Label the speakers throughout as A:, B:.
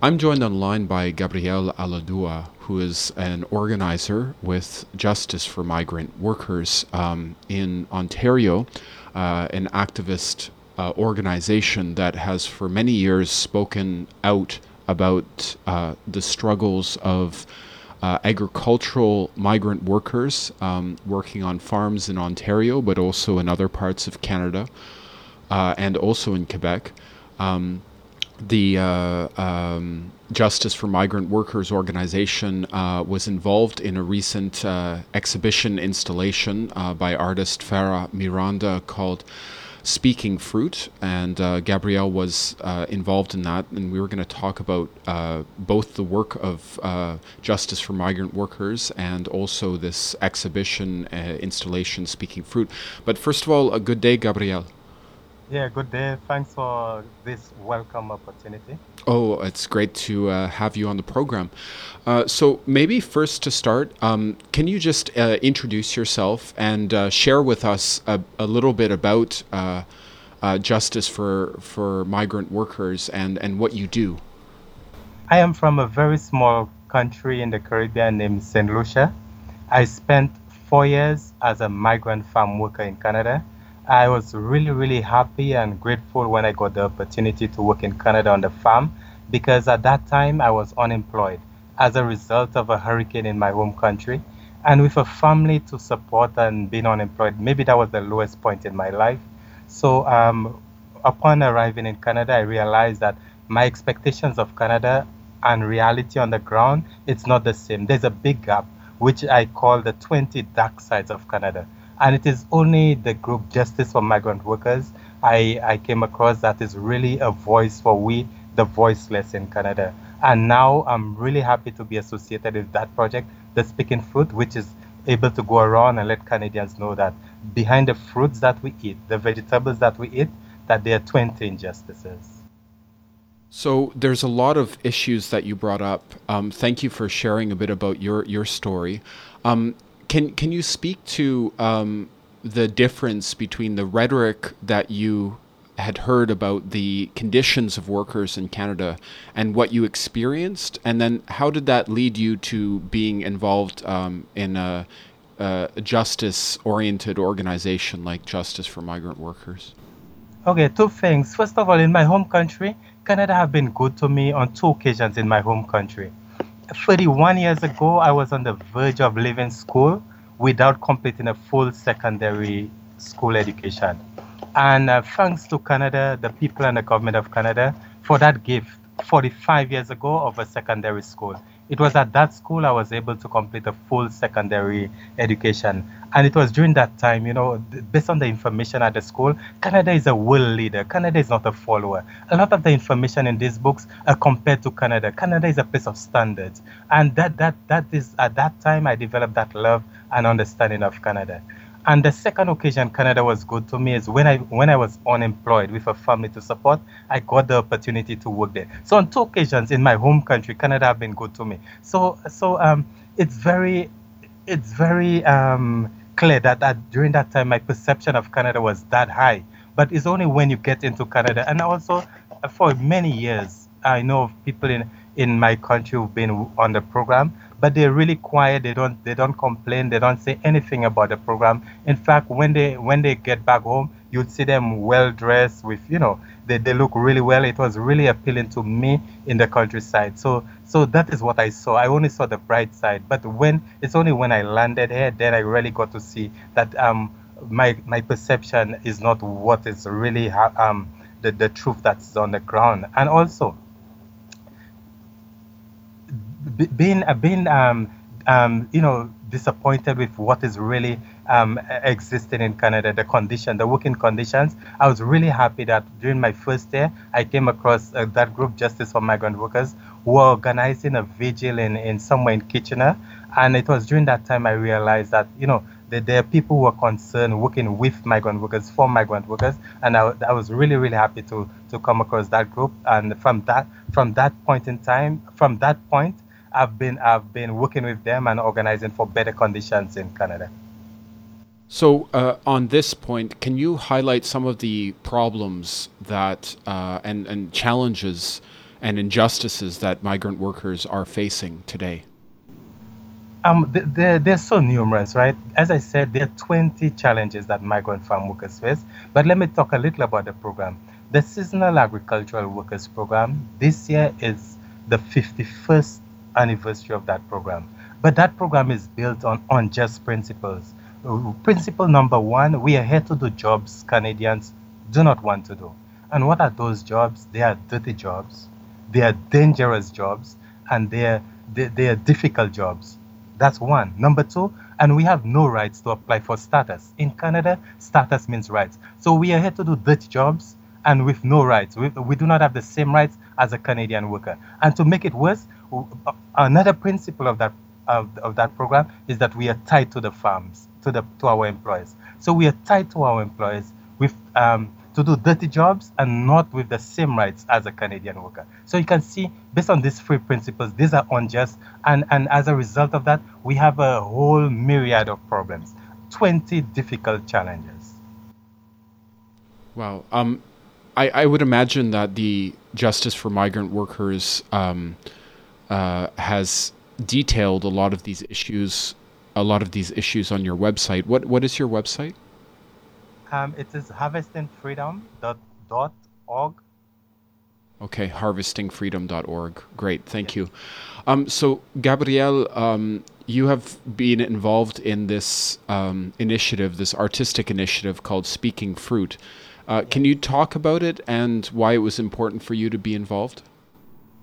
A: I'm joined online by Gabriel Allahdua, who is an organizer with Justice for Migrant Workers um, in Ontario, uh, an activist uh, organization that has for many years spoken out about uh, the struggles of uh, agricultural migrant workers um, working on farms in Ontario, but also in other parts of Canada uh, and also in Quebec. Um, the uh, um, Justice for Migrant Workers organization uh, was involved in a recent uh, exhibition installation uh, by artist Farrah Miranda called Speaking Fruit, and uh, Gabriel was uh, involved in that. And we were going to talk about both the work of Justice for Migrant Workers and also this exhibition installation, Speaking Fruit. But first of all, a good day, Gabriel.
B: Yeah, good day. Thanks for this welcome opportunity.
A: Oh, it's great to uh, have you on the program. Uh, so, maybe first to start, um, can you just uh, introduce yourself and uh, share with us a, a little bit about uh, uh, justice for, for migrant workers and, and what you do?
B: I am from a very small country in the Caribbean named St. Lucia. I spent four years as a migrant farm worker in Canada I was really, really happy and grateful when I got the opportunity to work in Canada on the farm because at that time I was unemployed as a result of a hurricane in my home country. And with a family to support and being unemployed, maybe that was the lowest point in my life. So, um, upon arriving in Canada, I realized that my expectations of Canada and reality on the ground, it's not the same. There's a big gap, which I call the 20 dark sides of Canada and it is only the group Justice for Migrant Workers I, I came across that is really a voice for we, the voiceless in Canada. And now I'm really happy to be associated with that project, the Speaking Fruit, which is able to go around and let Canadians know that behind the fruits that we eat, the vegetables that we eat, that there are 20 injustices.
A: So there's a lot of issues that you brought up. Um, thank you for sharing a bit about your your story. Um, can can you speak to um, the difference between the rhetoric that you had heard about the conditions of workers in Canada and what you experienced, and then how did that lead you to being involved um, in a, a justice-oriented organization like Justice for Migrant Workers?
B: Okay, two things. First of all, in my home country, Canada have been good to me on two occasions in my home country. 31 years ago, I was on the verge of leaving school without completing a full secondary school education. And uh, thanks to Canada, the people and the government of Canada, for that gift 45 years ago of a secondary school. It was at that school I was able to complete a full secondary education. And it was during that time, you know, based on the information at the school, Canada is a world leader. Canada is not a follower. A lot of the information in these books are compared to Canada. Canada is a place of standards. And that, that, that is, at that time, I developed that love and understanding of Canada. And the second occasion Canada was good to me is when I when I was unemployed with a family to support, I got the opportunity to work there. So on two occasions in my home country, Canada have been good to me. So so um, it's very it's very um, clear that, that during that time my perception of Canada was that high. But it's only when you get into Canada, and also for many years, I know of people in in my country who've been on the program but they're really quiet. They don't they don't complain. They don't say anything about the program. In fact, when they when they get back home, you'd see them well dressed with you know they, they look really well. It was really appealing to me in the countryside. So so that is what I saw. I only saw the bright side. But when it's only when I landed here, then I really got to see that um my my perception is not what is really ha- um the, the truth that's on the ground. And also being uh, being um, um, you know disappointed with what is really um, existing in Canada, the condition, the working conditions. I was really happy that during my first year, I came across uh, that group, Justice for Migrant Workers, who were organizing a vigil in, in somewhere in Kitchener. And it was during that time I realized that, you know, that there are people who are concerned working with migrant workers, for migrant workers. And I, I was really, really happy to, to come across that group. And from that, from that point in time, from that point, I've been I've been working with them and organizing for better conditions in Canada.
A: So, uh, on this point, can you highlight some of the problems that uh, and and challenges and injustices that migrant workers are facing today?
B: Um, they're, they're so numerous, right? As I said, there are 20 challenges that migrant farm workers face. But let me talk a little about the program. The Seasonal Agricultural Workers Program this year is the 51st anniversary of that program. But that program is built on unjust principles. Uh, principle number one we are here to do jobs Canadians do not want to do. And what are those jobs? They are dirty jobs, they are dangerous jobs, and they are, they, they are difficult jobs. That's one. Number two, and we have no rights to apply for status. In Canada, status means rights. So we are here to do dirty jobs and with no rights. We, we do not have the same rights as a Canadian worker. And to make it worse, another principle of that of, of that program is that we are tied to the farms, to the to our employers. So we are tied to our employers with um, to do dirty jobs and not with the same rights as a Canadian worker. So you can see, based on these three principles, these are unjust. And, and as a result of that, we have a whole myriad of problems, 20 difficult challenges.
A: Wow. Um, I, I would imagine that the Justice for Migrant Workers um, uh, has detailed a lot of these issues, a lot of these issues on your website. What What is your website?
B: Um, it is harvestingfreedom.org.
A: Okay, harvestingfreedom.org. Great, thank you. Um, so, Gabriel, um, you have been involved in this um, initiative, this artistic initiative called Speaking Fruit. Uh, can you talk about it and why it was important for you to be involved?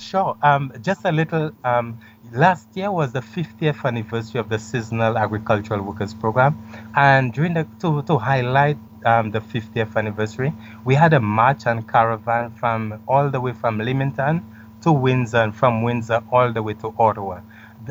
B: Sure. Um, just a little. Um, last year was the 50th anniversary of the Seasonal Agricultural Workers Program, and during the to, to highlight um, the 50th anniversary, we had a march and caravan from all the way from Leamington to Windsor and from Windsor all the way to Ottawa.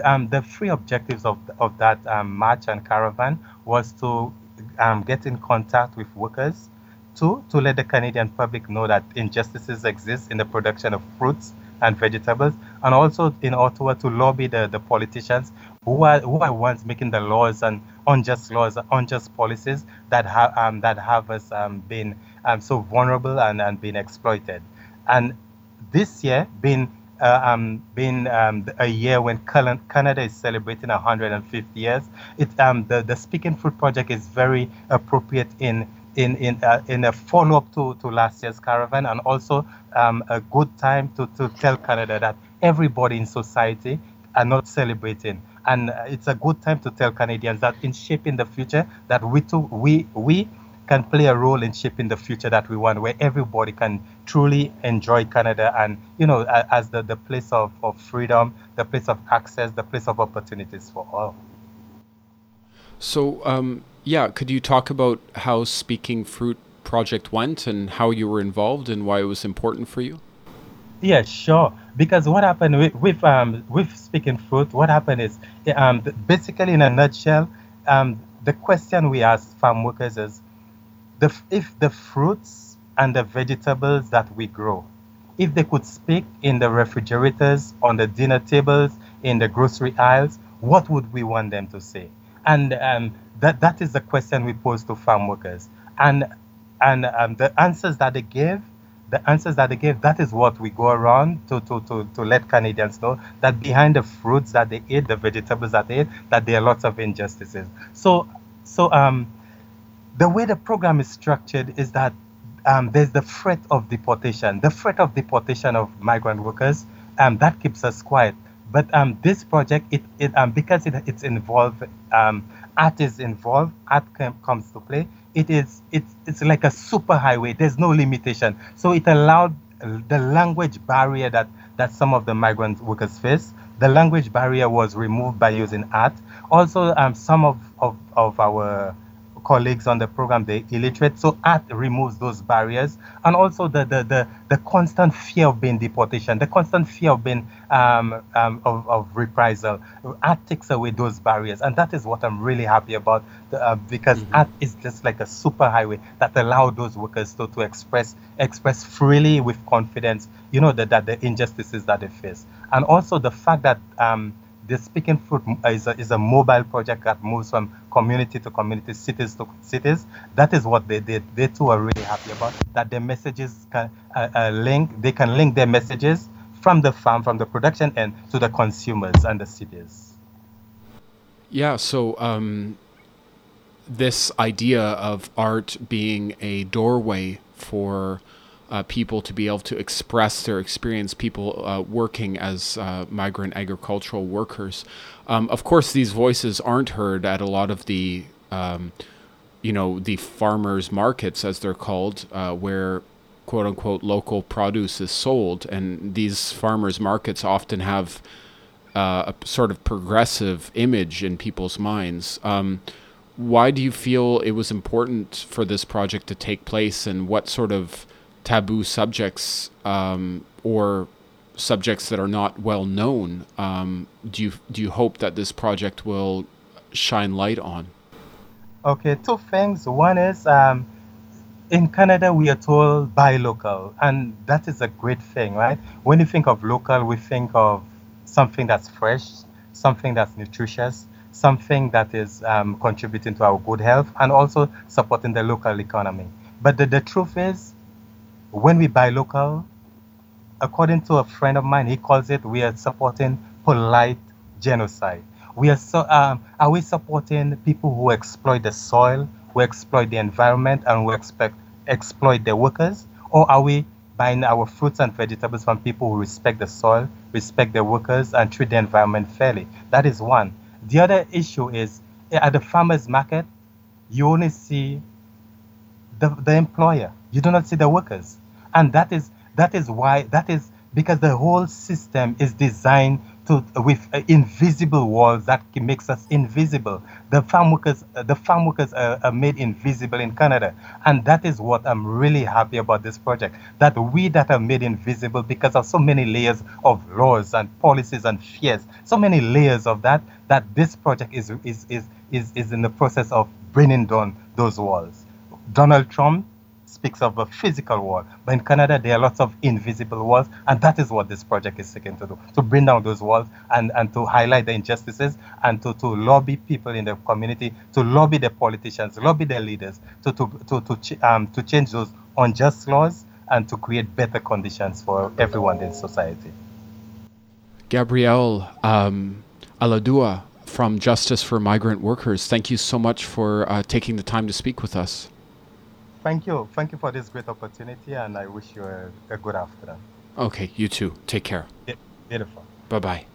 B: Um, the three objectives of, of that um, march and caravan was to um, get in contact with workers, two, to let the Canadian public know that injustices exist in the production of fruits and vegetables, and also in Ottawa to lobby the, the politicians who are who are ones making the laws and unjust laws, unjust policies that have um, that have us um, been um, so vulnerable and, and been exploited. And this year, being uh, um, been um, a year when Canada is celebrating 150 years, it um, the the Speaking Fruit project is very appropriate in in in uh, in a follow up to, to last year's caravan and also um, a good time to, to tell Canada that everybody in society are not celebrating. And uh, it's a good time to tell Canadians that in shaping the future that we too we we can play a role in shaping the future that we want where everybody can truly enjoy Canada and you know as the, the place of, of freedom the place of access the place of opportunities for all.
A: So um, yeah could you talk about how speaking fruit project went and how you were involved and why it was important for you
B: yeah, sure. Because what happened with with um with speaking fruit, what happened is um basically in a nutshell, um the question we asked farm workers is the if the fruits and the vegetables that we grow, if they could speak in the refrigerators, on the dinner tables, in the grocery aisles, what would we want them to say? And um, that that is the question we pose to farm workers. And and um, the answers that they give, the answers that they gave, that is what we go around to, to, to, to let Canadians know that behind the fruits that they eat, the vegetables that they eat, that there are lots of injustices. So, so um, the way the program is structured is that um, there's the threat of deportation, the threat of deportation of migrant workers, um, that keeps us quiet. But um, this project, it, it um, because it, it's involved, um, art is involved, art comes to play it is it's it's like a super highway. There's no limitation. So it allowed the language barrier that that some of the migrant workers face. The language barrier was removed by using art. Also, um, some of, of, of our colleagues on the program, they're illiterate. So art removes those barriers. And also the, the, the, the constant fear of being deportation, the constant fear of being um, um, of, of reprisal. Art takes away those barriers. And that is what I'm really happy about uh, because mm-hmm. art is just like a super highway that allow those workers to, to express express freely with confidence, you know, that, that the injustices that they face. And also the fact that um, the Speaking Fruit is a, is a mobile project that moves from community to community, cities to cities. That is what they did. They too are really happy about that. Their messages can uh, uh, link. They can link their messages from the farm, from the production end to the consumers and the cities.
A: Yeah, so um, this idea of art being a doorway for uh, people to be able to express their experience, people uh, working as uh, migrant agricultural workers. Um, of course, these voices aren't heard at a lot of the, um, you know, the farmers markets, as they're called, uh, where quote unquote local produce is sold. And these farmers markets often have uh, a sort of progressive image in people's minds. Um, why do you feel it was important for this project to take place, and what sort of taboo subjects um, or subjects that are not well known um, do you do you hope that this project will shine light on?
B: Okay, two things. One is um, in Canada we are told buy local, and that is a great thing, right? When you think of local, we think of something that's fresh, something that's nutritious, something that is um, contributing to our good health and also supporting the local economy. But the, the truth is, when we buy local, according to a friend of mine, he calls it we are supporting polite genocide. We are so um, are we supporting people who exploit the soil, who exploit the environment, and who expect exploit the workers, or are we buying our fruits and vegetables from people who respect the soil, respect the workers, and treat the environment fairly? That is one. The other issue is at the farmers market, you only see the, the employer. You do not see the workers. And that is that is why that is because the whole system is designed to with uh, invisible walls that makes us invisible. The farm workers, uh, the farm workers are, are, made invisible in Canada, and that is what I'm really happy about this project. That we that are made invisible because of so many layers of laws and policies and fears, so many layers of that. That this project is is is is, is in the process of bringing down those walls. Donald Trump speaks of a physical wall, but in Canada there are lots of invisible walls, and that is what this project is seeking to do: to bring down those walls and, and to highlight the injustices and to, to lobby people in the community, to lobby the politicians, lobby the leaders, to to to to, ch- um, to change those unjust laws and to create better conditions for everyone in society.
A: Gabriel um, Allahdua from Justice for Migrant Workers, thank you so much for uh, taking the time to speak with us.
B: Thank you. Thank you for this great opportunity, and I wish you a, a good afternoon.
A: Okay, you too. Take care.
B: Beautiful.
A: Bye bye.